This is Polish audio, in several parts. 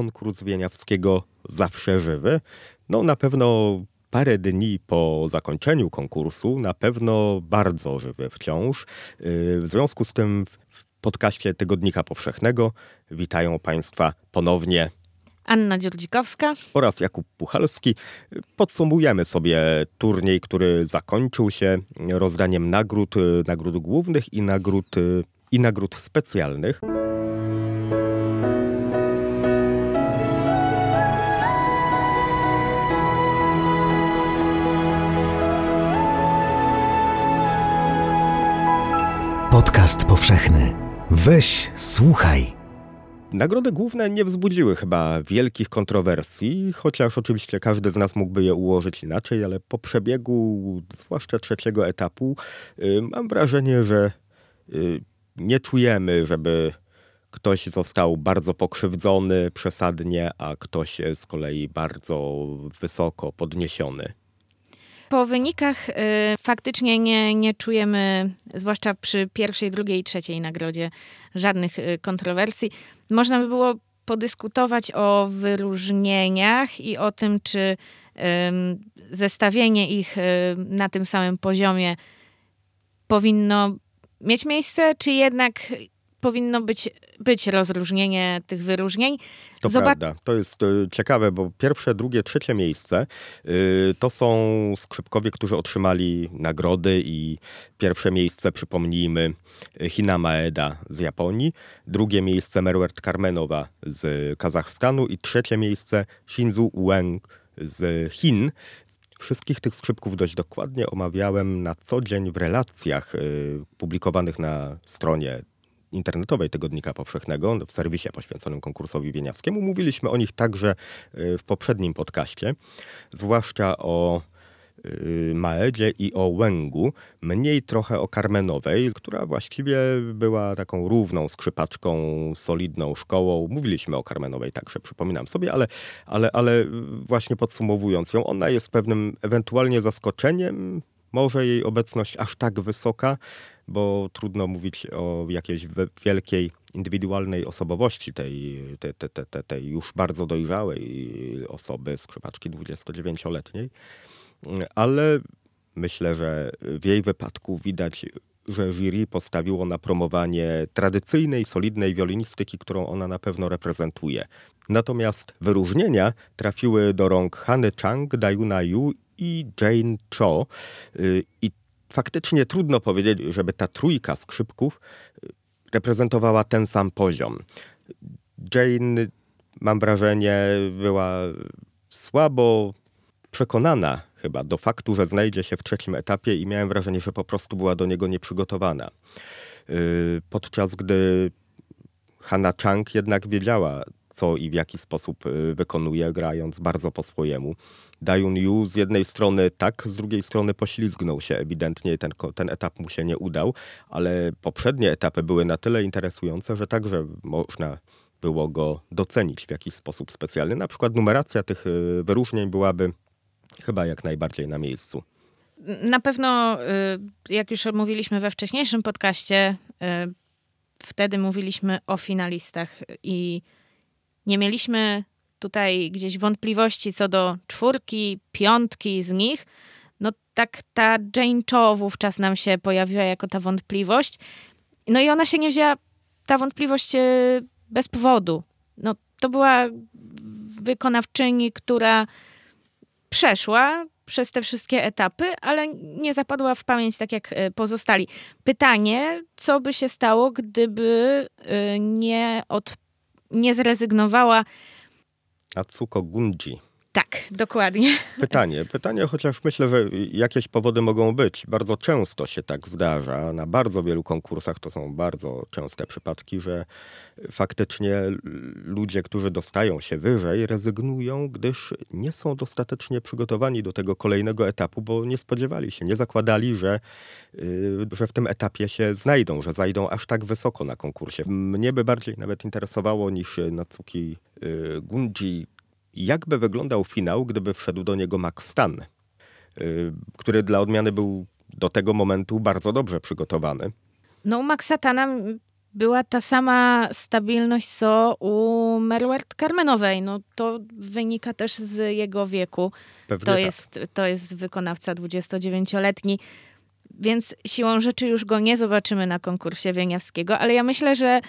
konkurs Wieniawskiego zawsze żywy. No na pewno parę dni po zakończeniu konkursu, na pewno bardzo żywy wciąż. W związku z tym w podcaście Tygodnika Powszechnego witają Państwa ponownie Anna Dziurdzikowska oraz Jakub Puchalski. Podsumujemy sobie turniej, który zakończył się rozdaniem nagród, nagród głównych i nagród, i nagród specjalnych. Podcast powszechny. Weź, słuchaj. Nagrody główne nie wzbudziły chyba wielkich kontrowersji, chociaż oczywiście każdy z nas mógłby je ułożyć inaczej, ale po przebiegu, zwłaszcza trzeciego etapu, y, mam wrażenie, że y, nie czujemy, żeby ktoś został bardzo pokrzywdzony przesadnie, a ktoś z kolei bardzo wysoko podniesiony. Po wynikach y, faktycznie nie, nie czujemy, zwłaszcza przy pierwszej, drugiej i trzeciej nagrodzie, żadnych y, kontrowersji. Można by było podyskutować o wyróżnieniach i o tym, czy y, zestawienie ich y, na tym samym poziomie powinno mieć miejsce, czy jednak powinno być, być rozróżnienie tych wyróżnień. To Zobac prawda. To jest y, ciekawe, bo pierwsze, drugie, trzecie miejsce y, to są skrzypkowie, którzy otrzymali nagrody i pierwsze miejsce, przypomnijmy, Hina Maeda z Japonii, drugie miejsce Merwert Karmenowa z Kazachstanu i trzecie miejsce Shinzu Wang z Chin. Wszystkich tych skrzypków dość dokładnie omawiałem na co dzień w relacjach y, publikowanych na stronie internetowej Tygodnika Powszechnego, w serwisie poświęconym konkursowi wieniawskiemu. Mówiliśmy o nich także y, w poprzednim podcaście, zwłaszcza o y, Maedzie i o Łęgu, mniej trochę o Carmenowej, która właściwie była taką równą skrzypaczką, solidną szkołą. Mówiliśmy o Carmenowej także, przypominam sobie, ale, ale, ale właśnie podsumowując ją, ona jest pewnym ewentualnie zaskoczeniem, może jej obecność aż tak wysoka, bo trudno mówić o jakiejś wielkiej indywidualnej osobowości tej, tej, tej, tej, już bardzo dojrzałej osoby, skrzypaczki 29-letniej, ale myślę, że w jej wypadku widać, że jury postawiło na promowanie tradycyjnej, solidnej wiolinistyki, którą ona na pewno reprezentuje. Natomiast wyróżnienia trafiły do rąk Hany Chang, Dayuna Yu i Jane Cho. Y, I faktycznie trudno powiedzieć, żeby ta trójka skrzypków y, reprezentowała ten sam poziom. Jane, mam wrażenie, była słabo przekonana chyba do faktu, że znajdzie się w trzecim etapie i miałem wrażenie, że po prostu była do niego nieprzygotowana. Y, podczas gdy Hanna Chang jednak wiedziała, co i w jaki sposób y, wykonuje, grając bardzo po swojemu. Dayun Yu z jednej strony tak, z drugiej strony poślizgnął się ewidentnie, ten, ten etap mu się nie udał, ale poprzednie etapy były na tyle interesujące, że także można było go docenić w jakiś sposób specjalny. Na przykład numeracja tych y, wyróżnień byłaby chyba jak najbardziej na miejscu. Na pewno, y, jak już mówiliśmy we wcześniejszym podcaście, wtedy mówiliśmy o finalistach i nie mieliśmy tutaj gdzieś wątpliwości co do czwórki, piątki z nich, no tak ta Jane Cho wówczas nam się pojawiła jako ta wątpliwość. No i ona się nie wzięła, ta wątpliwość e, bez powodu. No to była wykonawczyni, która przeszła przez te wszystkie etapy, ale nie zapadła w pamięć tak jak e, pozostali. Pytanie, co by się stało, gdyby e, nie od nie zrezygnowała. Atsuko Gunji. Tak, dokładnie. Pytanie, pytanie, chociaż myślę, że jakieś powody mogą być. Bardzo często się tak zdarza. Na bardzo wielu konkursach to są bardzo częste przypadki, że faktycznie ludzie, którzy dostają się wyżej, rezygnują, gdyż nie są dostatecznie przygotowani do tego kolejnego etapu, bo nie spodziewali się, nie zakładali, że, y, że w tym etapie się znajdą, że zajdą aż tak wysoko na konkursie. Mnie by bardziej nawet interesowało niż Natsuki y, Gunji, jakby wyglądał finał, gdyby wszedł do niego Max Stan, y, który dla odmiany był do tego momentu bardzo dobrze przygotowany. No u Maxa Tana była ta sama stabilność, co u Merwert Carmenowej. No to wynika też z jego wieku. Pewnie To tak. jest, to jest wykonawca 29-letni, więc siłą rzeczy już go nie zobaczymy na konkursie Wieniawskiego, ale ja myślę, że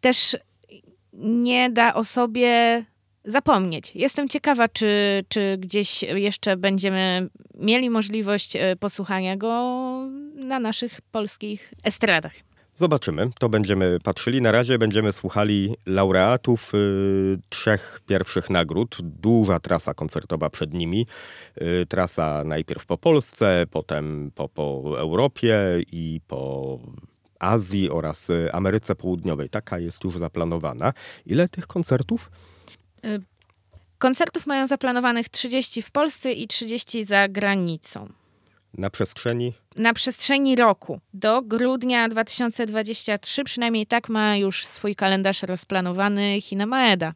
też nie da o sobie zapomnieć. Jestem ciekawa, czy, czy gdzieś jeszcze będziemy mieli możliwość e, posłuchania go na naszych polskich estradach. Zobaczymy, to będziemy patrzyli. Na razie będziemy słuchali laureatów y, trzech pierwszych nagród. Duża trasa koncertowa przed nimi. Y, trasa najpierw po Polsce, potem po, po Europie i po Azji oraz Ameryce Południowej. Taka jest już zaplanowana. Ile tych koncertów? Koncertów mają zaplanowanych 30 w Polsce i 30 za granicą. Na przestrzeni na przestrzeni roku do grudnia 2023, przynajmniej tak ma już swój kalendarz rozplanowany Hina Maeda.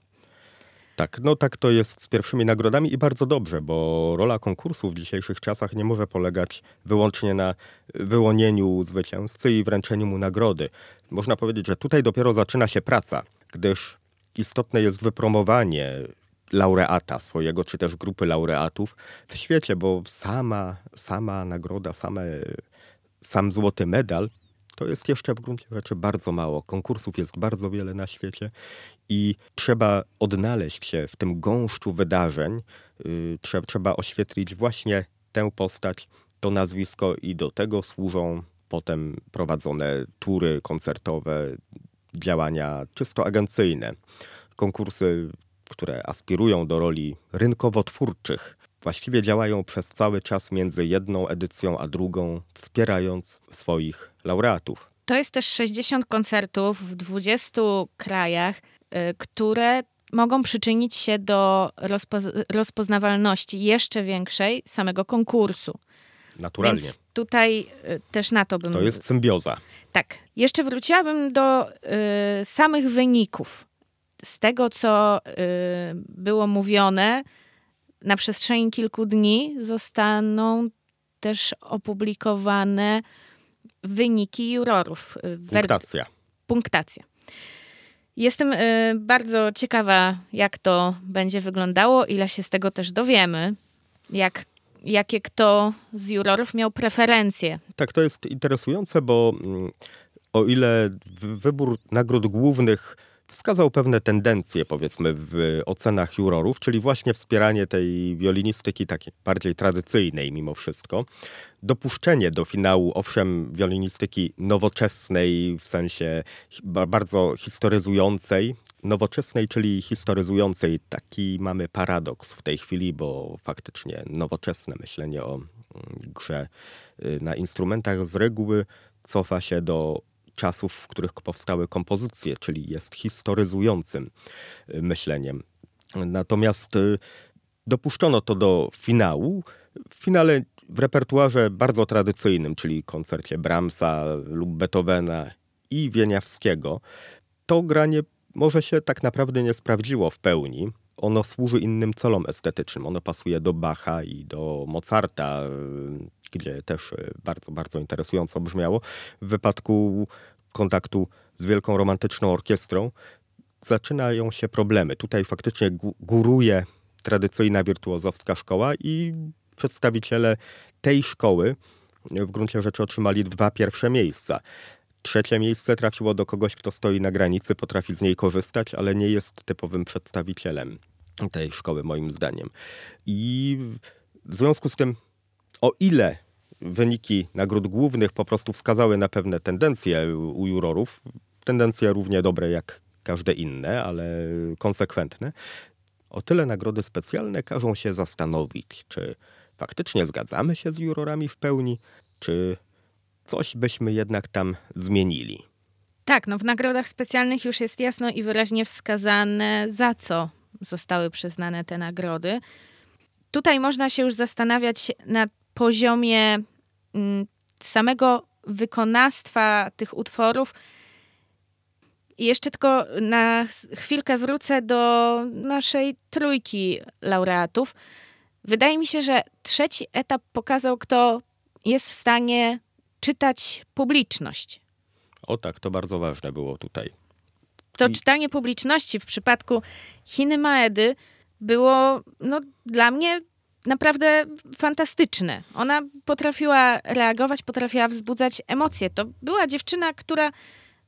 Tak, no tak to jest z pierwszymi nagrodami i bardzo dobrze, bo rola konkursu w dzisiejszych czasach nie może polegać wyłącznie na wyłonieniu zwycięzcy i wręczeniu mu nagrody. Można powiedzieć, że tutaj dopiero zaczyna się praca, gdyż istotne jest wypromowanie laureata swojego, czy też grupy laureatów w świecie, bo sama, sama nagroda, same, sam złoty medal to jest jeszcze w gruncie rzeczy bardzo mało. Konkursów jest bardzo wiele na świecie i trzeba odnaleźć się w tym gąszczu wydarzeń. Yy, trzeba, trzeba oświetlić właśnie tę postać, to nazwisko i do tego służą potem prowadzone tury koncertowe, działania czysto agencyjne. Konkursy, które aspirują do roli rynkowo-twórczych, właściwie działają przez cały czas między jedną edycją a drugą, wspierając swoich laureatów. To jest też 60 koncertów w 20 krajach, y, które mogą przyczynić się do rozpoz- rozpoznawalności jeszcze większej samego konkursu. Naturalnie. Więc tutaj y, też na to bym. To jest symbioza. Tak. Jeszcze wróciłabym do y, samych wyników. Z tego, co y, było mówione, na przestrzeni kilku dni zostaną też opublikowane wyniki jurorów. y, Punktacja. punktacja. Jestem y, bardzo ciekawa, jak to będzie wyglądało, ile się z tego też dowiemy, jak, jakie kto z jurorów miał preferencje. Tak, to jest interesujące, bo mm, o ile wy- wybór nagród głównych wskazał pewne tendencje, powiedzmy, w ocenach jurorów, czyli właśnie wspieranie tej wiolinistyki takiej bardziej tradycyjnej mimo wszystko. Dopuszczenie do finału, owszem, wiolinistyki nowoczesnej, w sensie bardzo historyzującej, nowoczesnej, czyli historyzującej. Taki mamy paradoks w tej chwili, bo faktycznie nowoczesne myślenie o mm, grze y, na instrumentach z reguły cofa się do czasów, w których powstały kompozycje, czyli jest historyzującym y, myśleniem. Natomiast y, dopuszczono to do finału. W finale w repertuarze bardzo tradycyjnym, czyli koncercie Brahmsa lub Beethovena i Wieniawskiego, to granie może się tak naprawdę nie sprawdziło w pełni. Ono służy innym celom estetycznym. Ono pasuje do Bacha i do Mozarta, y, gdzie też y, bardzo, bardzo interesująco brzmiało. W wypadku kontaktu z wielką romantyczną orkiestrą zaczynają się problemy. Tutaj faktycznie góruje tradycyjna wirtuozowska szkoła i przedstawiciele tej szkoły w gruncie rzeczy otrzymali dwa pierwsze miejsca. Trzecie miejsce trafiło do kogoś, kto stoi na granicy, potrafi z niej korzystać, ale nie jest typowym przedstawicielem tej szkoły, moim zdaniem. I w związku z tym, o ile wyniki nagród głównych po prostu wskazały na pewne tendencje u jurorów, tendencje równie dobre jak każde inne, ale konsekwentne, o tyle nagrody specjalne każą się zastanowić, czy faktycznie zgadzamy się z jurorami w pełni, czy coś byśmy jednak tam zmienili. Tak, no w nagrodach specjalnych już jest jasno i wyraźnie wskazane, za co zostały przyznane te nagrody. Tutaj można się już zastanawiać na poziomie mm, samego wykonawstwa tych utworów. I jeszcze tylko na chwilkę wrócę do naszej trójki laureatów. Wydaje mi się, że trzeci etap pokazał, kto jest w stanie czytać publiczność. O tak, to bardzo ważne było tutaj. To I- czytanie publiczności w przypadku Chiny Maedy było no, dla mnie naprawdę fantastyczne. Ona potrafiła reagować, potrafiła wzbudzać emocje. To była dziewczyna, która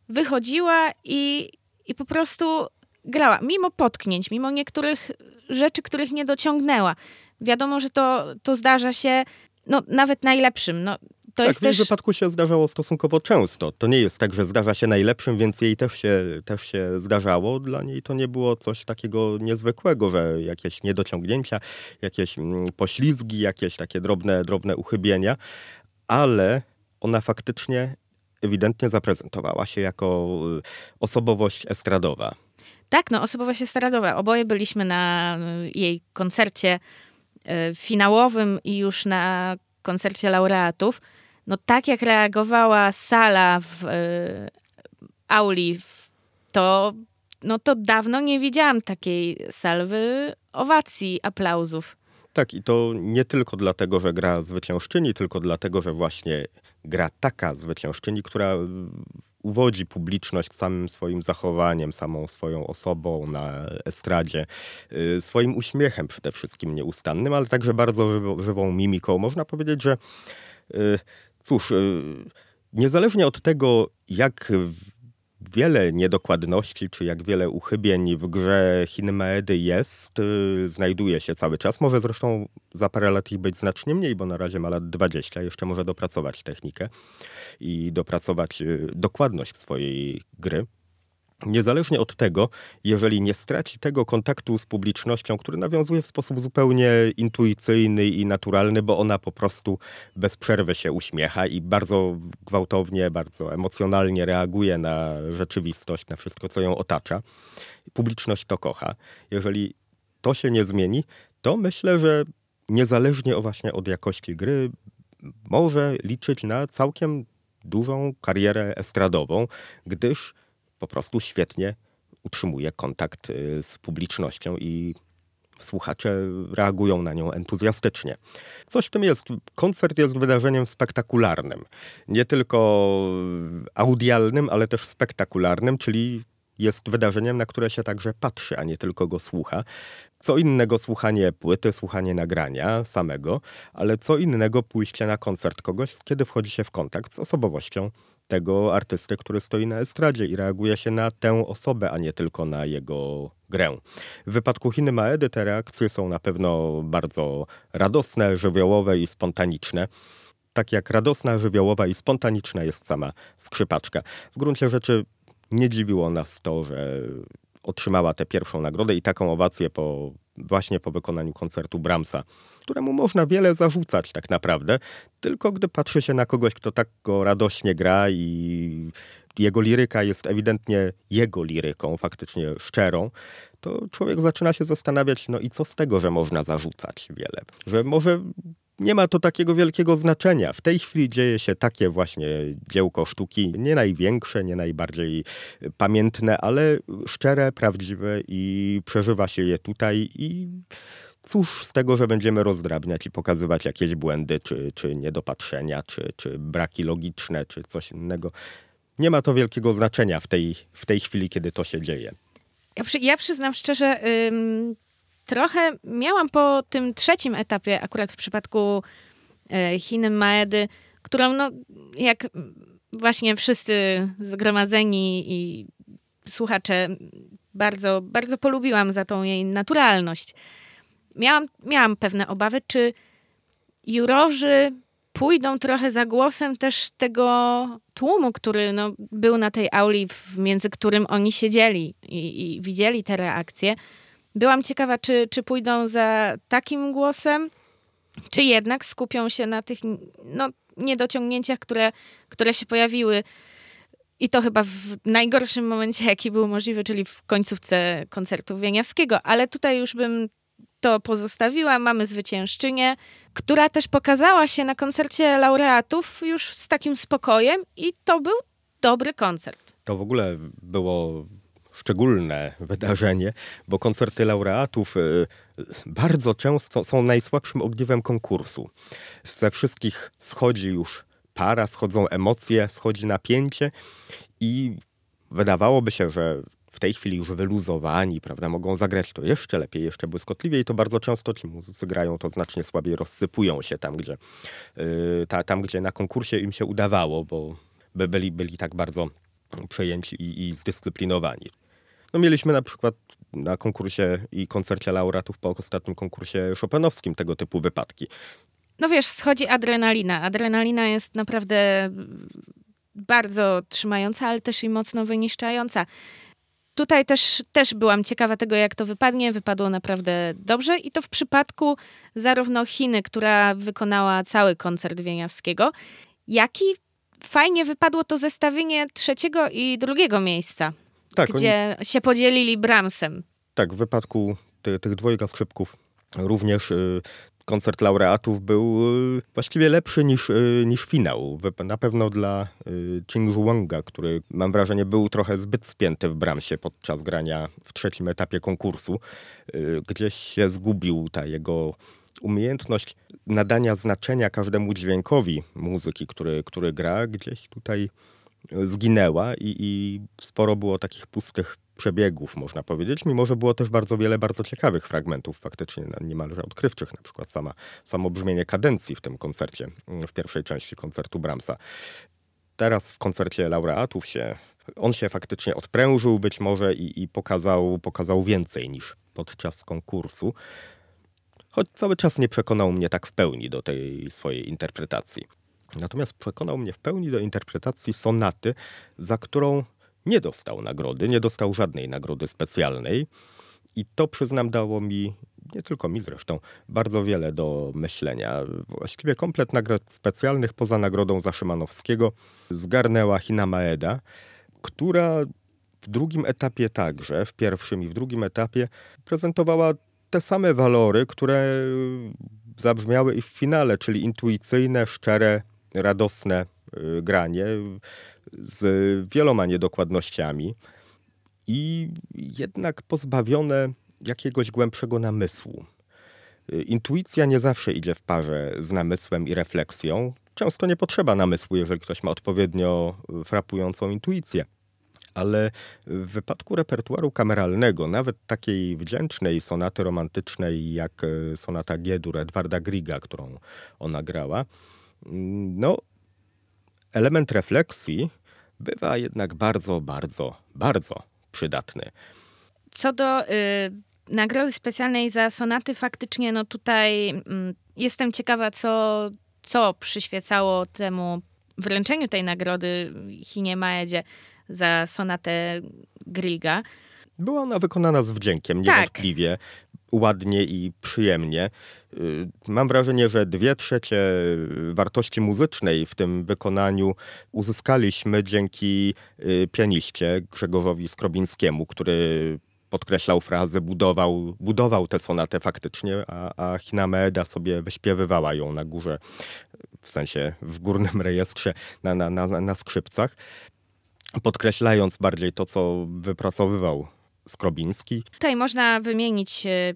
wychodziła i, i po prostu grała, mimo potknięć, mimo niektórych rzeczy, których nie dociągnęła. Wiadomo, że to, to zdarza się no, nawet najlepszym. No, to tak, jest w też... wypadku się zdarzało stosunkowo często. To nie jest tak, że zdarza się najlepszym, więc jej też się, też się zdarzało. Dla niej to nie było coś takiego niezwykłego, że jakieś niedociągnięcia, jakieś mm, poślizgi, jakieś takie drobne, drobne uchybienia, ale ona faktycznie ewidentnie zaprezentowała się jako y, osobowość estradowa. Tak, no osobowość estradowa. Oboje byliśmy na y, jej koncercie y, finałowym i już na koncercie laureatów. No tak jak reagowała sala w y, auli, to, no to dawno nie widziałam takiej salwy owacji, aplauzów. Tak, i to nie tylko dlatego, że gra zwyciężczyni, tylko dlatego, że właśnie gra taka zwyciężczyni, która y, uwodzi publiczność samym swoim zachowaniem, samą swoją osobą na estradzie, y, swoim uśmiechem przede wszystkim nieustannym, ale także bardzo żywą mimiką. Można powiedzieć, że y, cóż, y, niezależnie od tego, jak wiele niedokładności, czy jak wiele uchybień w grze Hinmeedy jest, y, znajduje się cały czas. Może zresztą za parę lat ich być znacznie mniej, bo na razie ma lat 20, jeszcze może dopracować technikę i dopracować y, dokładność swojej gry. Niezależnie od tego, jeżeli nie straci tego kontaktu z publicznością, który nawiązuje w sposób zupełnie intuicyjny i naturalny, bo ona po prostu bez przerwy się uśmiecha i bardzo gwałtownie, bardzo emocjonalnie reaguje na rzeczywistość, na wszystko, co ją otacza. Publiczność to kocha. Jeżeli to się nie zmieni, to myślę, że niezależnie właśnie od jakości gry, może liczyć na całkiem dużą karierę estradową, gdyż po prostu świetnie utrzymuje kontakt y, z publicznością i słuchacze reagują na nią entuzjastycznie. Coś w tym jest. Koncert jest wydarzeniem spektakularnym. Nie tylko audialnym, ale też spektakularnym, czyli jest wydarzeniem, na które się także patrzy, a nie tylko go słucha. Co innego słuchanie płyty, słuchanie nagrania samego, ale co innego pójście na koncert kogoś, kiedy wchodzi się w kontakt z osobowością tego artysty, który stoi na estradzie i reaguje się na tę osobę, a nie tylko na jego grę. W wypadku Chiny Maedy te reakcje są na pewno bardzo radosne, żywiołowe i spontaniczne. Tak jak radosna, żywiołowa i spontaniczna jest sama skrzypaczka. W gruncie rzeczy nie dziwiło nas to, że otrzymała tę pierwszą nagrodę i taką owację po, właśnie po wykonaniu koncertu Brahmsa, któremu można wiele zarzucać tak naprawdę, tylko gdy patrzy się na kogoś, kto tak go radośnie gra i jego liryka jest ewidentnie jego liryką, faktycznie szczerą, to człowiek zaczyna się zastanawiać, no i co z tego, że można zarzucać wiele? Że może nie ma to takiego wielkiego znaczenia. W tej chwili dzieje się takie właśnie dziełko sztuki, nie największe, nie najbardziej pamiętne, ale szczere, prawdziwe i przeżywa się je tutaj i cóż z tego, że będziemy rozdrabniać i pokazywać jakieś błędy, czy, czy niedopatrzenia, czy, czy braki logiczne, czy coś innego. Nie ma to wielkiego znaczenia w tej, w tej chwili, kiedy to się dzieje. Ja, przy, ja przyznam szczerze, ym, trochę miałam po tym trzecim etapie, akurat w przypadku e, Chiny Maedy, którą, no, jak właśnie wszyscy zgromadzeni i słuchacze, bardzo, bardzo polubiłam za tą jej naturalność. Miałam, miałam pewne obawy, czy jurorzy pójdą trochę za głosem też tego tłumu, który no, był na tej auli, między którym oni siedzieli i, i widzieli te reakcje. Byłam ciekawa, czy, czy pójdą za takim głosem, czy jednak skupią się na tych no, niedociągnięciach, które, które się pojawiły. I to chyba w najgorszym momencie, jaki był możliwy, czyli w końcówce koncertu Wieniawskiego. Ale tutaj już bym to pozostawiła. Mamy zwyciężczynię, która też pokazała się na koncercie laureatów już z takim spokojem i to był dobry koncert. To w ogóle było szczególne wydarzenie, bo koncerty laureatów y, bardzo często są najsłabszym ogniwem konkursu. Ze wszystkich schodzi już para, schodzą emocje, schodzi napięcie i wydawałoby się, że w tej chwili już wyluzowani, prawda, mogą zagrać to jeszcze lepiej, jeszcze błyskotliwiej, to bardzo często ci muzycy grają to znacznie słabiej, rozsypują się tam, gdzie, yy, ta, tam, gdzie na konkursie im się udawało, bo by byli, byli tak bardzo przejęci i, i zdyscyplinowani. No mieliśmy na przykład na konkursie i koncercie laureatów po ostatnim konkursie chopinowskim tego typu wypadki. No wiesz, schodzi adrenalina. Adrenalina jest naprawdę bardzo trzymająca, ale też i mocno wyniszczająca. Tutaj też, też byłam ciekawa tego, jak to wypadnie. Wypadło naprawdę dobrze i to w przypadku zarówno Chiny, która wykonała cały koncert Wieniawskiego, jak i fajnie wypadło to zestawienie trzeciego i drugiego miejsca, tak, gdzie oni... się podzielili Bramsem. Tak, w wypadku ty, tych dwojga skrzypków również y, koncert laureatów był y, właściwie lepszy niż, y, niż finał. Na pewno dla Qing Zhuanga, który mam wrażenie był trochę zbyt spięty w Bramsie podczas grania w trzecim etapie konkursu. Gdzieś się zgubił ta jego umiejętność nadania znaczenia każdemu dźwiękowi muzyki, który, który gra, gdzieś tutaj zginęła i, i sporo było takich pustych przebiegów, można powiedzieć, mimo że było też bardzo wiele bardzo ciekawych fragmentów, faktycznie niemalże odkrywczych, na przykład sama, samo brzmienie kadencji w tym koncercie, w pierwszej części koncertu Brahmsa. Teraz w koncercie laureatów się, on się faktycznie odprężył być może i, i pokazał, pokazał więcej niż podczas konkursu choć cały czas nie przekonał mnie tak w pełni do tej swojej interpretacji. Natomiast przekonał mnie w pełni do interpretacji sonaty, za którą nie dostał nagrody, nie dostał żadnej nagrody specjalnej. I to przyznam dało mi, nie tylko mi zresztą, bardzo wiele do myślenia. Właściwie komplet nagród specjalnych poza nagrodą za Szymanowskiego zgarnęła Hina Maeda, która w drugim etapie także, w pierwszym i w drugim etapie prezentowała te same walory, które zabrzmiały i w finale, czyli intuicyjne, szczere, radosne y, granie z wieloma niedokładnościami i jednak pozbawione jakiegoś głębszego namysłu. Y, intuicja nie zawsze idzie w parze z namysłem i refleksją. Często nie potrzeba namysłu, jeżeli ktoś ma odpowiednio frapującą intuicję ale w wypadku repertuaru kameralnego, nawet takiej wdzięcznej sonaty romantycznej jak e, sonata G-dur Edwarda Griga, którą ona grała, mm, no element refleksji bywa jednak bardzo, bardzo, bardzo przydatny. Co do y, nagrody specjalnej za sonaty, faktycznie no tutaj y, jestem ciekawa, co, co przyświecało temu wręczeniu tej nagrody Chinie Maedzie za sonatę Griga. Była ona wykonana z wdziękiem, tak. niewątpliwie. Ładnie i przyjemnie. Y, mam wrażenie, że dwie trzecie wartości muzycznej w tym wykonaniu uzyskaliśmy dzięki y, pianiście Grzegorzowi Skrobińskiemu, który podkreślał frazę, budował, budował tę sonatę faktycznie, a, a Hinameda sobie wyśpiewywała ją na górze, w sensie w górnym rejestrze na, na, na, na skrzypcach podkreślając bardziej to, co wypracowywał Skrobiński. Tutaj można wymienić e,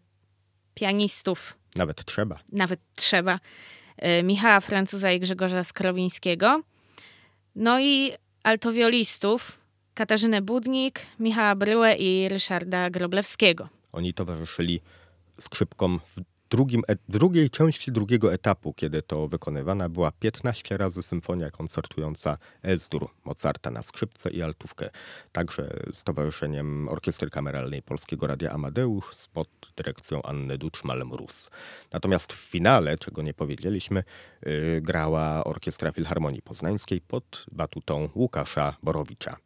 pianistów. Nawet trzeba. Nawet trzeba. E, Michała Francuza i Grzegorza Skrobińskiego. No i altowiolistów Katarzynę Budnik, Michała Bryłę i Ryszarda Groblewskiego. Oni towarzyszyli skrzypkom w drugim, drugiej części drugiego etapu, kiedy to wykonywana była 15 razy symfonia koncertująca Esdur Mozarta na skrzypce i altówkę. Także z Towarzyszeniem Orkiestry Kameralnej Polskiego Radia Amadeusz pod dyrekcją Anny Duczmal-Mróz. Natomiast w finale, czego nie powiedzieliśmy, yy, grała Orkiestra Filharmonii Poznańskiej pod batutą Łukasza Borowicza.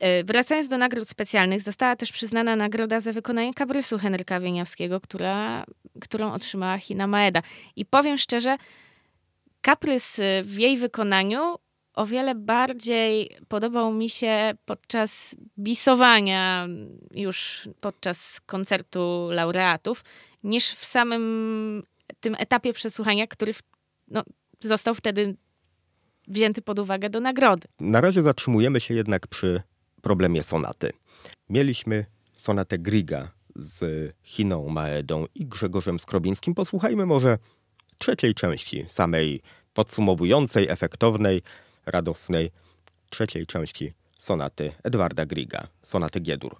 E, wracając do nagród specjalnych, została też przyznana nagroda za wykonanie kabrysu Henryka Wieniawskiego, która, którą otrzymała Hina Maeda. I powiem szczerze, kaprys e, w jej wykonaniu o wiele bardziej podobał mi się podczas bisowania, już podczas koncertu laureatów, niż w samym tym etapie przesłuchania, który w, no, został wtedy wzięty pod uwagę do nagrody. Na razie zatrzymujemy się jednak przy problemie sonaty. Mieliśmy sonatę Griga z Chiną Maedą i Grzegorzem Skrobińskim. Posłuchajmy może trzeciej części samej podsumowującej, efektownej, radosnej trzeciej części sonaty Edwarda Griga, sonaty G-dur.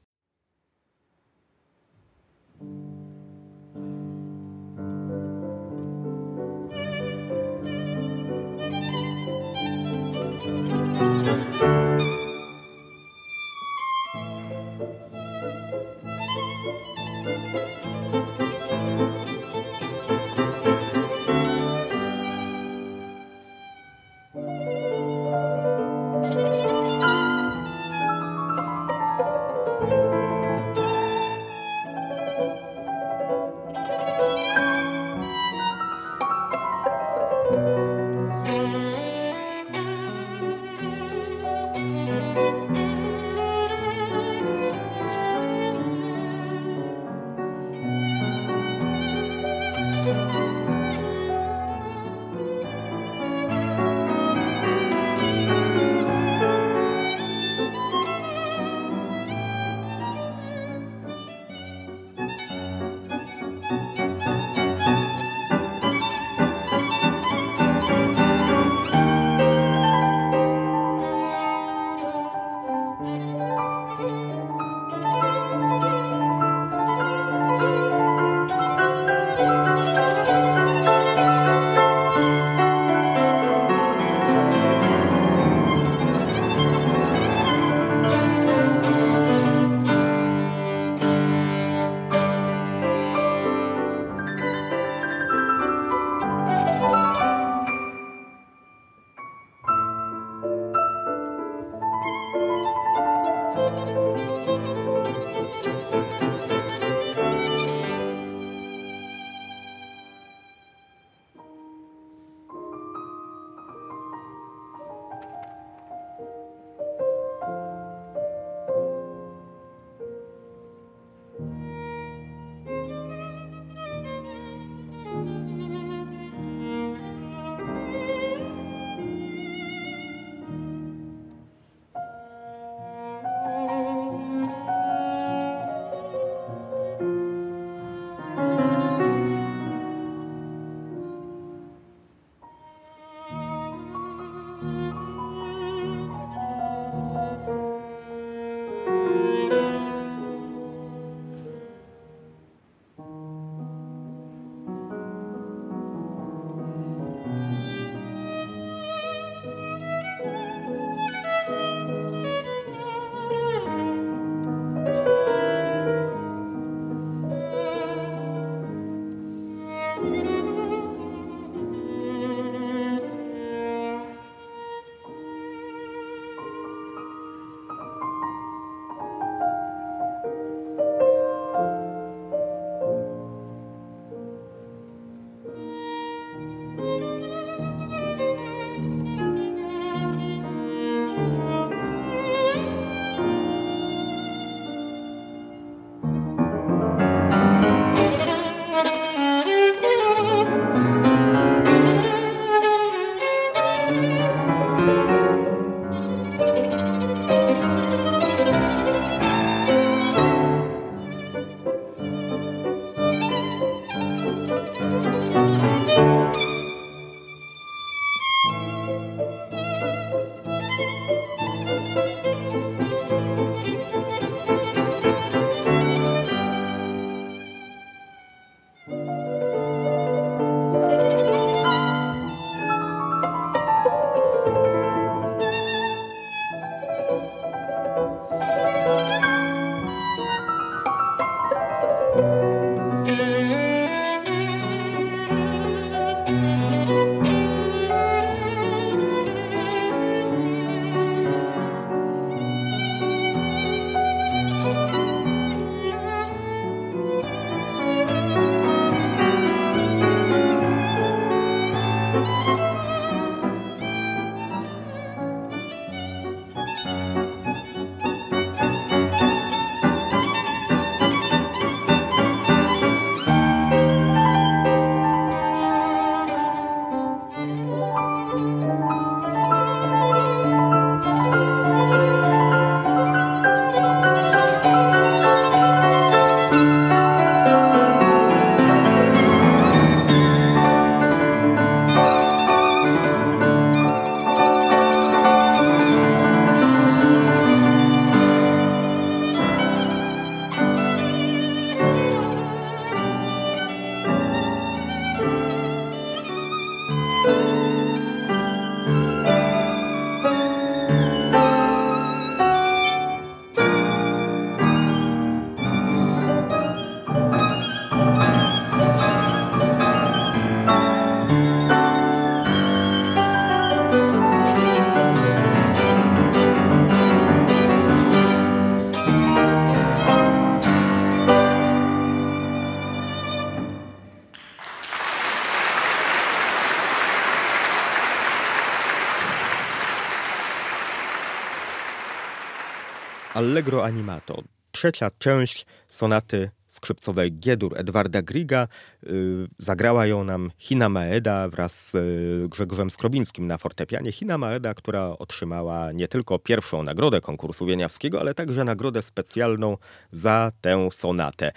Allegro Animato, trzecia część sonaty skrzypcowej Giedur Edwarda Griga. Y, zagrała ją nam Hina Maeda wraz z y, Grzegorzem Skrobińskim na fortepianie. Hina Maeda, która otrzymała nie tylko pierwszą nagrodę konkursu wieniawskiego, ale także nagrodę specjalną za tę sonatę.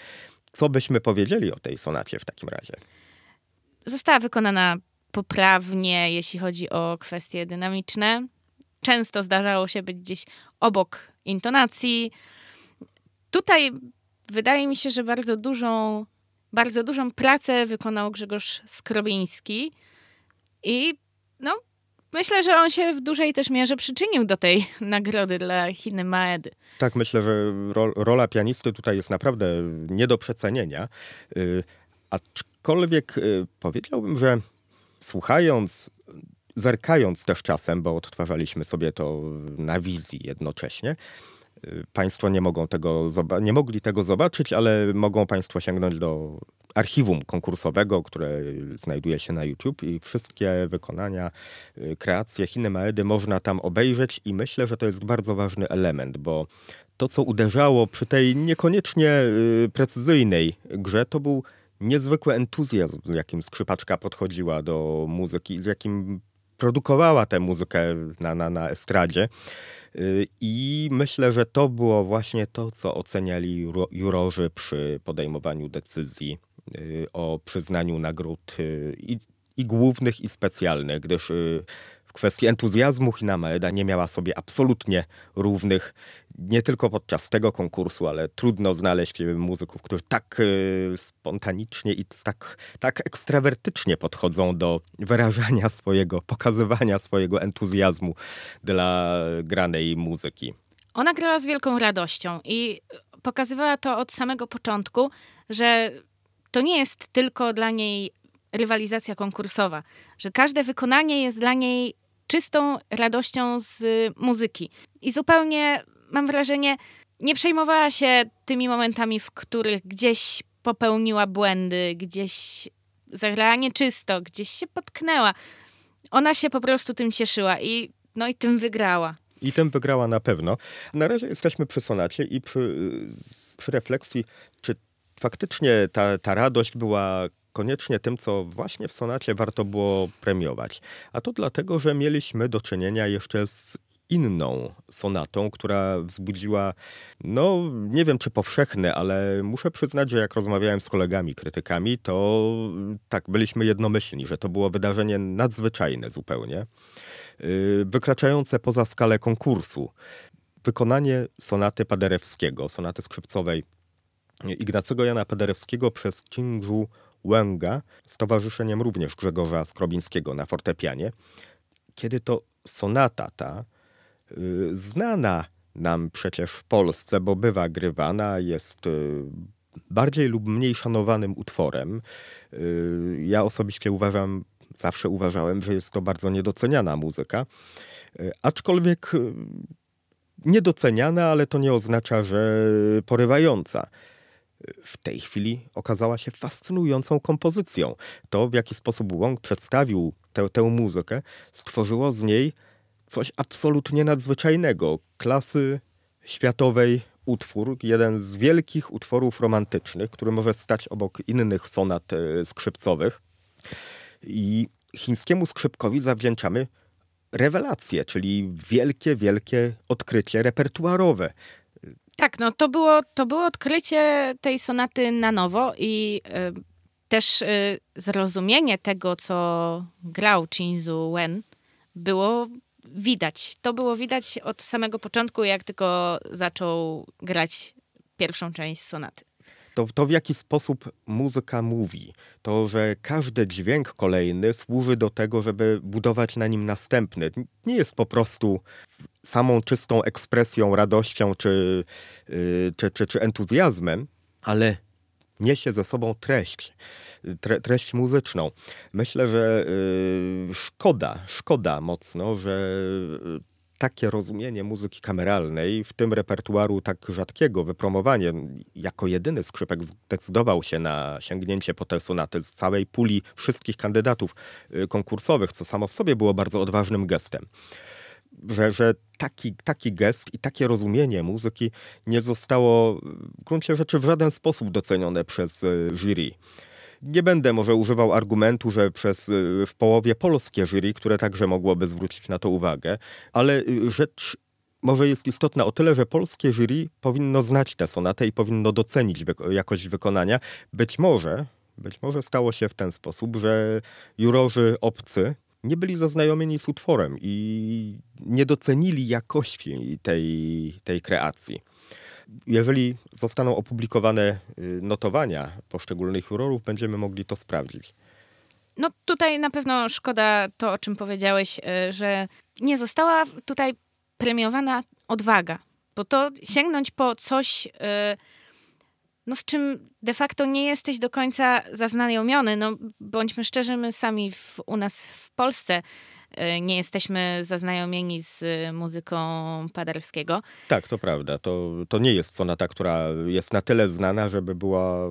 Co byśmy powiedzieli o tej sonacie w takim razie? Została wykonana poprawnie, jeśli chodzi o kwestie dynamiczne. Często zdarzało się być gdzieś obok intonacji. Tutaj wydaje mi się, że bardzo dużą, bardzo dużą pracę wykonał Grzegorz Skrobiński i no, myślę, że on się w dużej też mierze przyczynił do tej nagrody dla Chiny Maedy. Tak, myślę, że ro, rola pianisty tutaj jest naprawdę nie do przecenienia. Yy, aczkolwiek yy, powiedziałbym, że słuchając, zerkając też czasem, bo odtwarzaliśmy sobie to na wizji jednocześnie, Y, państwo nie mogą tego, nie mogli tego zobaczyć, ale mogą Państwo sięgnąć do archiwum konkursowego, które znajduje się na YouTube i wszystkie wykonania, y, kreacje Chiny Maedy można tam obejrzeć i myślę, że to jest bardzo ważny element, bo to, co uderzało przy tej niekoniecznie y, precyzyjnej grze, to był niezwykły entuzjazm, z jakim skrzypaczka podchodziła do muzyki, z jakim produkowała tę muzykę na, na, na estradzie. Y, I myślę, że to było właśnie to, co oceniali jurorzy przy podejmowaniu decyzji y, o przyznaniu nagród y, i, i głównych, i specjalnych, gdyż w kwestii entuzjazmu Hina Maeda nie miała sobie absolutnie równych, nie tylko podczas tego konkursu, ale trudno znaleźć muzyków, którzy tak e, spontanicznie i tak, tak ekstrawertycznie podchodzą do wyrażania swojego, pokazywania swojego entuzjazmu dla granej muzyki. Ona grała z wielką radością i pokazywała to od samego początku, że to nie jest tylko dla niej rywalizacja konkursowa, że każde wykonanie jest dla niej czystą radością z muzyki. I zupełnie mam wrażenie, nie przejmowała się tymi momentami, w których gdzieś popełniła błędy, gdzieś zagrała nieczysto, gdzieś się potknęła. Ona się po prostu tym cieszyła i, no i tym wygrała. I tym wygrała na pewno. Na razie jesteśmy przy sonacie i przy, przy refleksji, czy faktycznie ta, ta radość była koniecznie tym, co właśnie w sonacie warto było premiować. A to dlatego, że mieliśmy do czynienia jeszcze z inną sonatą, która wzbudziła, no nie wiem czy powszechny, ale muszę przyznać, że jak rozmawiałem z kolegami krytykami, to tak, byliśmy jednomyślni, że to było wydarzenie nadzwyczajne zupełnie, y, wykraczające poza skalę konkursu. Wykonanie sonaty Paderewskiego, sonaty skrzypcowej Ignacego Jana Paderewskiego przez Qingzhu Łęga z towarzyszeniem również Grzegorza Skrobińskiego na fortepianie, kiedy to sonata ta, znana nam przecież w Polsce, bo bywa grywana, jest y, bardziej lub mniej szanowanym utworem. Y, ja osobiście uważam, zawsze uważałem, że jest to bardzo niedoceniana muzyka, aczkolwiek niedoceniana, ale to nie oznacza, że porywająca w tej chwili okazała się fascynującą kompozycją. To, w jaki sposób Wong przedstawił tę, tę muzykę, stworzyło z niej coś absolutnie nadzwyczajnego. Klasy światowej utwór, jeden z wielkich utworów romantycznych, który może stać obok innych sonat e, skrzypcowych. I chińskiemu skrzypkowi zawdzięczamy rewelację, czyli wielkie, wielkie odkrycie repertuarowe. Tak, no to było, to było odkrycie tej sonaty na nowo i y, też y, zrozumienie tego, co grał Shinzu Wen, było widać. To było widać od samego początku, jak tylko zaczął grać pierwszą część sonaty to, to w jaki sposób muzyka mówi. To, że każdy dźwięk kolejny służy do tego, żeby budować na nim następny. Nie jest po prostu samą czystą ekspresją, radością czy, yy, czy, czy, czy entuzjazmem, ale niesie ze sobą treść, tre, treść muzyczną. Myślę, że yy, szkoda, szkoda mocno, że takie rozumienie muzyki kameralnej w tym repertuaru tak rzadkiego, wypromowanie, jako jedyny skrzypek zdecydował się na sięgnięcie po tę z całej puli wszystkich kandydatów y, konkursowych, co samo w sobie było bardzo odważnym gestem. że, że taki, taki gest i takie rozumienie muzyki nie zostało w gruncie rzeczy w żaden sposób docenione przez y, jury. Nie będę może używał argumentu, że przez y, w połowie polskie jury, które także mogłoby zwrócić na to uwagę, ale y, rzecz może jest istotna o tyle, że polskie jury powinno znać tę sonatę i powinno docenić jakość wykonania. Być może, być może stało się w ten sposób, że jurorzy obcy nie byli zaznajomieni z utworem i nie docenili jakości tej, tej kreacji. Jeżeli zostaną opublikowane y, notowania poszczególnych jurorów, będziemy mogli to sprawdzić. No tutaj na pewno szkoda to, o czym powiedziałeś, y, że nie została tutaj premiowana odwaga, bo to sięgnąć po coś, y, no z czym de facto nie jesteś do końca zaznajomiony. No bądźmy szczerzy, my sami w, u nas w Polsce nie jesteśmy zaznajomieni z muzyką Paderewskiego. Tak, to prawda. To, to nie jest sonata, która jest na tyle znana, żeby była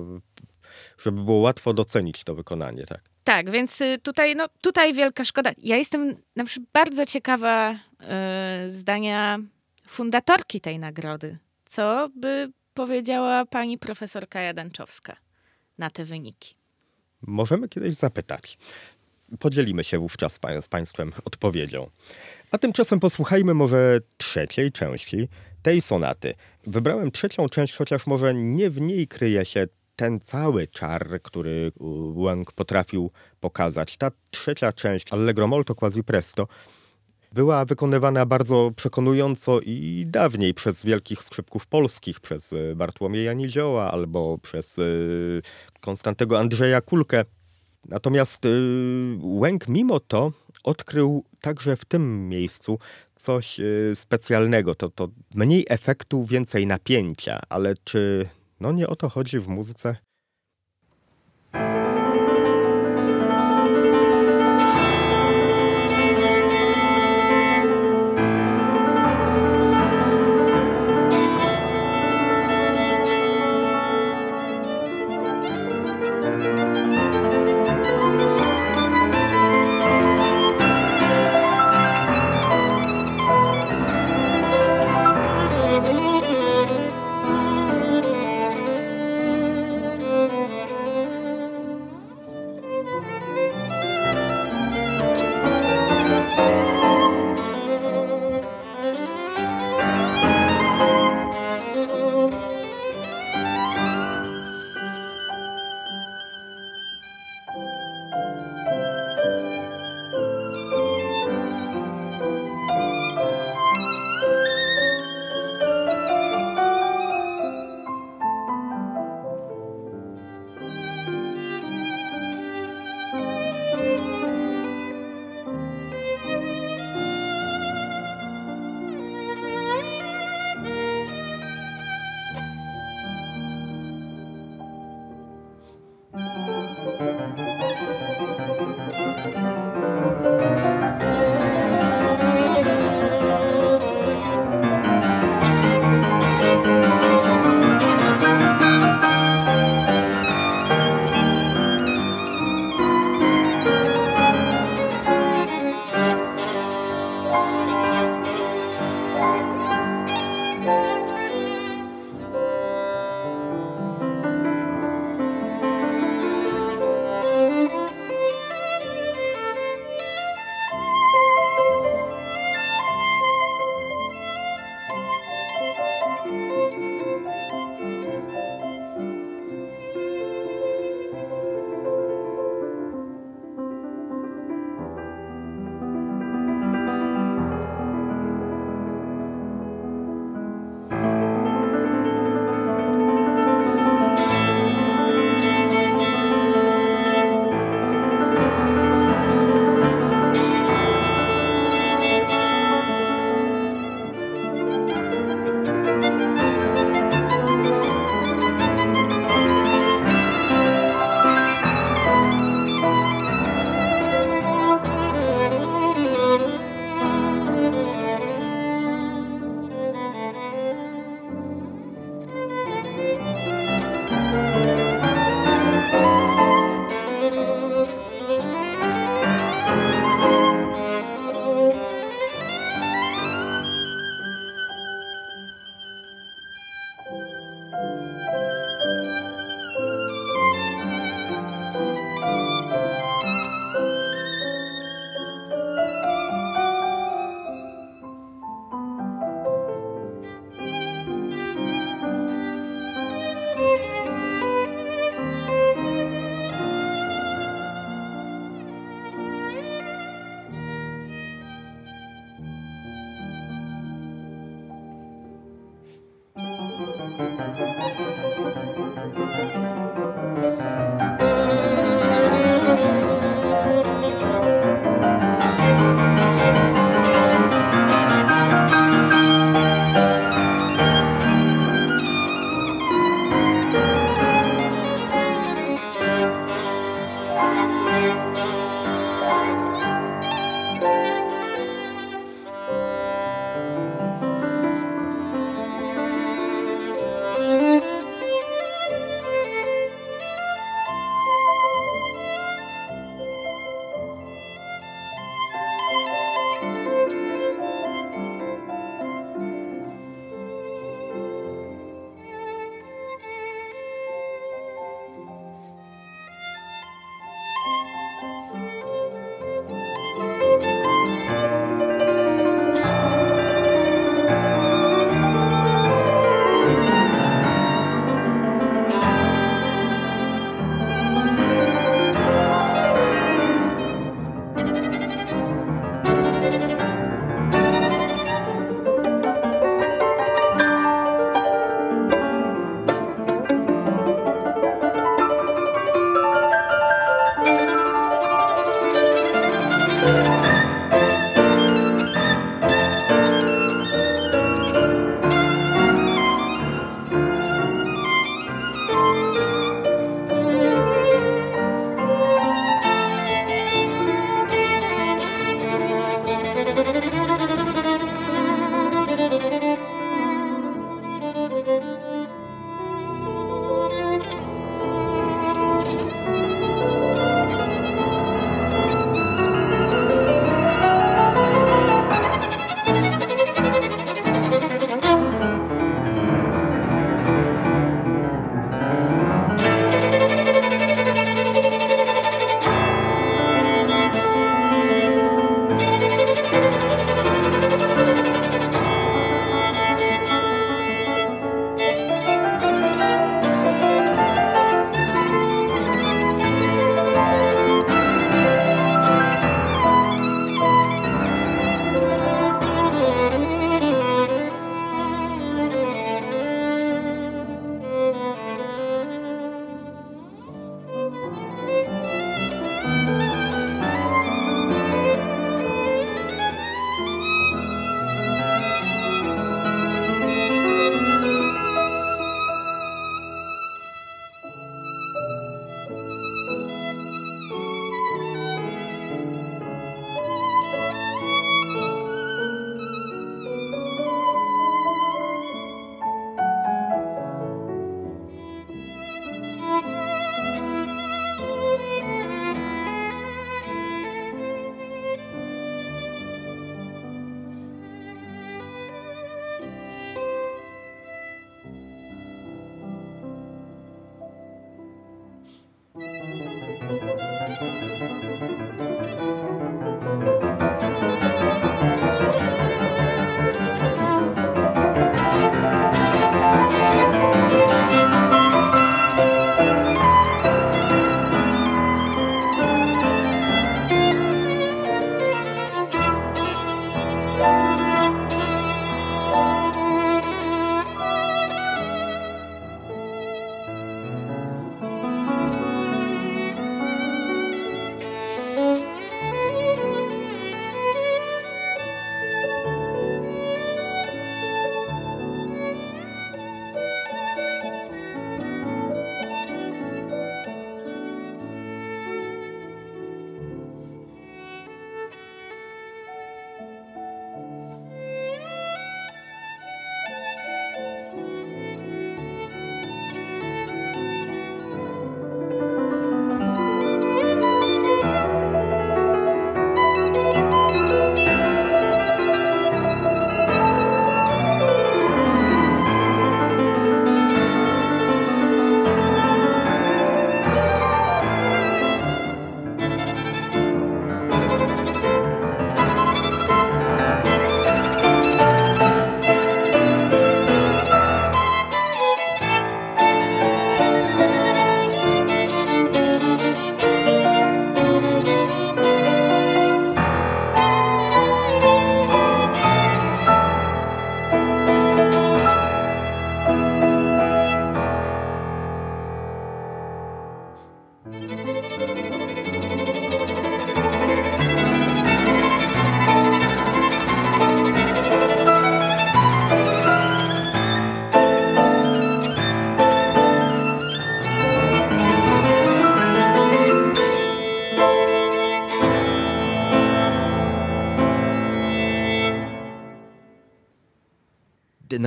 żeby było łatwo docenić to wykonanie, tak. Tak, więc tutaj, no, tutaj wielka szkoda. Ja jestem na przykład bardzo ciekawa y, zdania fundatorki tej nagrody. Co by powiedziała pani profesor Kaja Danczowska na te wyniki? Możemy kiedyś zapytać. Podzielimy się wówczas z Państwem odpowiedzią. A tymczasem posłuchajmy może trzeciej części tej sonaty. Wybrałem trzecią część, chociaż może nie w niej kryje się ten cały czar, który Łęk potrafił pokazać. Ta trzecia część, Allegro molto quasi presto, była wykonywana bardzo przekonująco i dawniej przez wielkich skrzypków polskich, przez e, Bartłomieja Nizioła albo przez e, Konstantego Andrzeja Kulkę. Natomiast Łęk mimo to odkrył także w tym miejscu coś specjalnego. To, to mniej efektu, więcej napięcia, ale czy no nie o to chodzi w muzyce?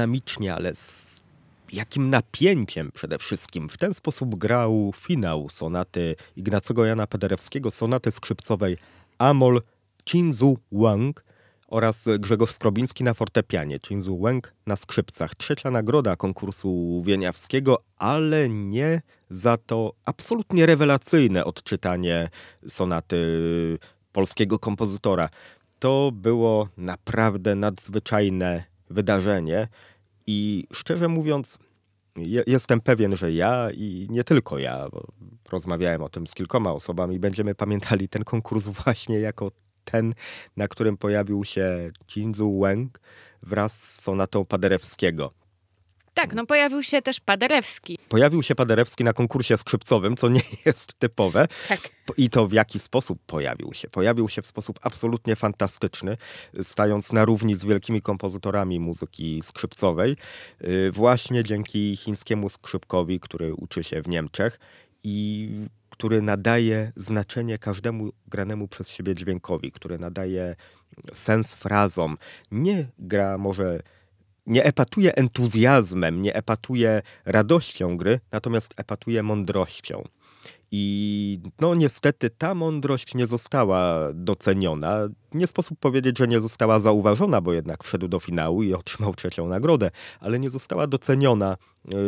Dynamicznie, ale z jakim napięciem przede wszystkim. W ten sposób grał finał sonaty Ignacego Jana Paderewskiego, sonaty skrzypcowej Amol Chinzu Wang oraz Grzegorz Skrobiński na fortepianie, Chinzu Wang na skrzypcach. Trzecia nagroda konkursu wieniawskiego, ale nie za to absolutnie rewelacyjne odczytanie sonaty polskiego kompozytora. To było naprawdę nadzwyczajne wydarzenie i szczerze mówiąc, jestem pewien, że ja i nie tylko ja, rozmawiałem o tym z kilkoma osobami, będziemy pamiętali ten konkurs właśnie jako ten, na którym pojawił się Jinzu Wang wraz z sonatą Paderewskiego. Tak, no pojawił się też Paderewski. Pojawił się Paderewski na konkursie skrzypcowym, co nie jest typowe. Tak. I to w jaki sposób pojawił się? Pojawił się w sposób absolutnie fantastyczny, stając na równi z wielkimi kompozytorami muzyki skrzypcowej, y, właśnie dzięki chińskiemu skrzypkowi, który uczy się w Niemczech i który nadaje znaczenie każdemu granemu przez siebie dźwiękowi, który nadaje sens frazom. Nie gra może nie epatuje entuzjazmem, nie epatuje radością gry, natomiast epatuje mądrością. I no niestety ta mądrość nie została doceniona. Nie sposób powiedzieć, że nie została zauważona, bo jednak wszedł do finału i otrzymał trzecią nagrodę, ale nie została doceniona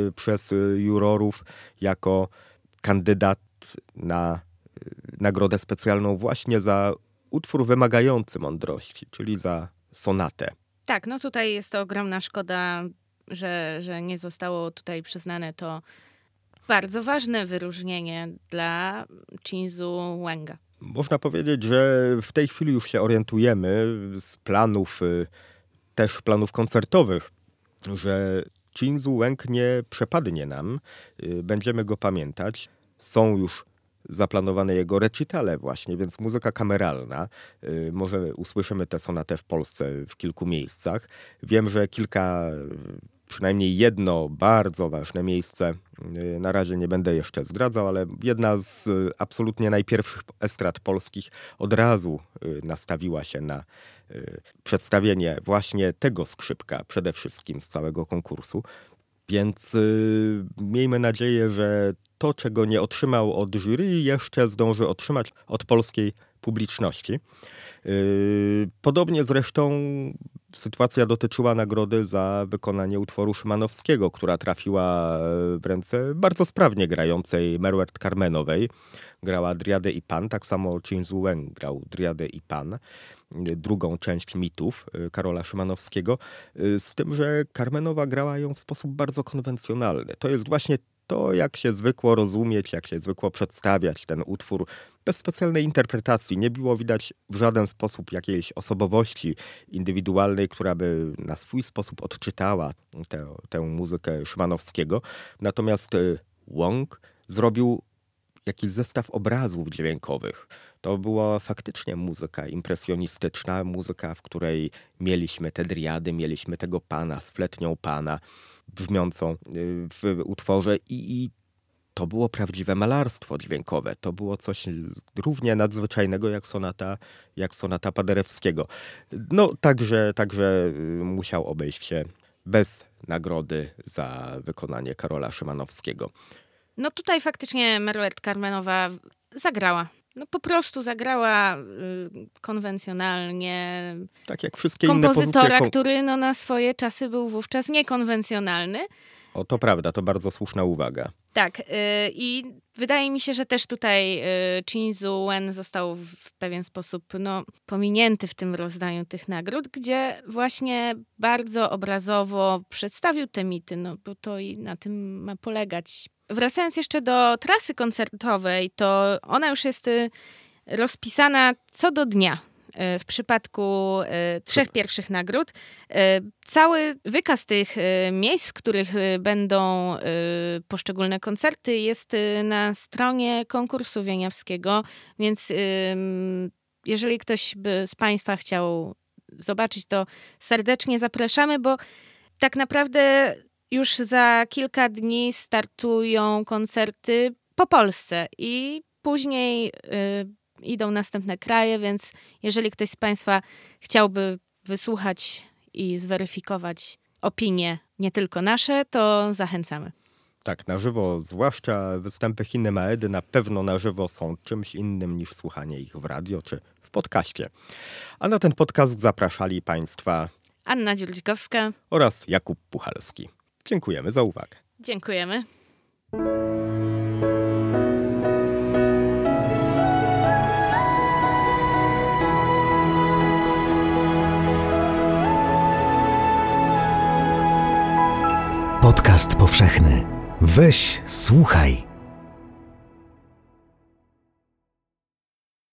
y, przez y, jurorów jako kandydat na y, nagrodę specjalną właśnie za utwór wymagający mądrości, czyli za sonatę. Tak, no tutaj jest to ogromna szkoda, że, że nie zostało tutaj przyznane to bardzo ważne wyróżnienie dla Chinzu Wenga. Można powiedzieć, że w tej chwili już się orientujemy z planów, y, też planów koncertowych, że Chinzu Weng nie przepadnie nam. Y, będziemy go pamiętać. Są już zaplanowane jego recitale właśnie, więc muzyka kameralna. Y, może usłyszymy tę sonatę w Polsce w kilku miejscach. Wiem, że kilka, przynajmniej jedno bardzo ważne miejsce, y, na razie nie będę jeszcze zdradzał, ale jedna z absolutnie najpierwszych estrad polskich od razu y, nastawiła się na przedstawienie właśnie tego skrzypka przede wszystkim z całego konkursu. Więc miejmy nadzieję, że to, czego nie otrzymał od jury, jeszcze zdąży otrzymać od polskiej publiczności. Yy, podobnie zresztą sytuacja dotyczyła nagrody za wykonanie utworu Szymanowskiego, która trafiła w ręce bardzo sprawnie grającej Merwert Carmenowej. Grała Driadę i Pan, tak samo Chin Zuen grał Driadę i Pan drugą część mitów yy, Karola Szymanowskiego, yy, z tym, że Carmenowa grała ją w sposób bardzo konwencjonalny. To jest właśnie to, jak się zwykło rozumieć, jak się zwykło przedstawiać ten utwór bez specjalnej interpretacji. Nie było widać w żaden sposób jakiejś osobowości indywidualnej, która by na swój sposób odczytała tę, tę muzykę Szymanowskiego. Natomiast Wong zrobił jakiś zestaw obrazów dźwiękowych. To była faktycznie muzyka impresjonistyczna, muzyka, w której mieliśmy te driady, mieliśmy tego pana z fletnią pana brzmiącą y, w utworze i, i to było prawdziwe malarstwo dźwiękowe. To było coś równie nadzwyczajnego jak sonata, jak sonata Paderewskiego. No, także, także y, musiał obejść się bez nagrody za wykonanie Karola Szymanowskiego. No tutaj faktycznie Meruet Carmenowa zagrała no po prostu zagrała y, konwencjonalnie. Tak jak wszystkie kompozytora, inne pozycje. który no, na swoje czasy był wówczas niekonwencjonalny. O, to prawda, to bardzo słuszna uwaga. Tak, y, i wydaje mi się, że też tutaj y, Chin Wen został w pewien sposób no, pominięty w tym rozdaniu tych nagród, gdzie właśnie bardzo obrazowo przedstawił te mity, no bo to i na tym ma polegać Wracając jeszcze do trasy koncertowej, to ona już jest y, rozpisana co do dnia. e, w przypadku e, trzech pierwszych nagród. Cały wykaz tych miejsc, w których będą poszczególne koncerty, jest na stronie konkursu Wieniawskiego, więc jeżeli ktoś by z Państwa chciał zobaczyć, to serdecznie zapraszamy, bo tak naprawdę już za kilka dni startują koncerty po Polsce i później y, idą następne kraje, więc jeżeli ktoś z Państwa chciałby wysłuchać i zweryfikować opinie, nie tylko nasze, to zachęcamy. Tak, na żywo, zwłaszcza występy Chiny Maedy na pewno na żywo są czymś innym niż słuchanie ich w radio czy w podcaście. A na ten podcast zapraszali Państwa Anna Dziurdzikowska oraz Jakub Puchalski. Dziękujemy za uwagę. Dziękujemy. Podcast powszechny. Weź, słuchaj.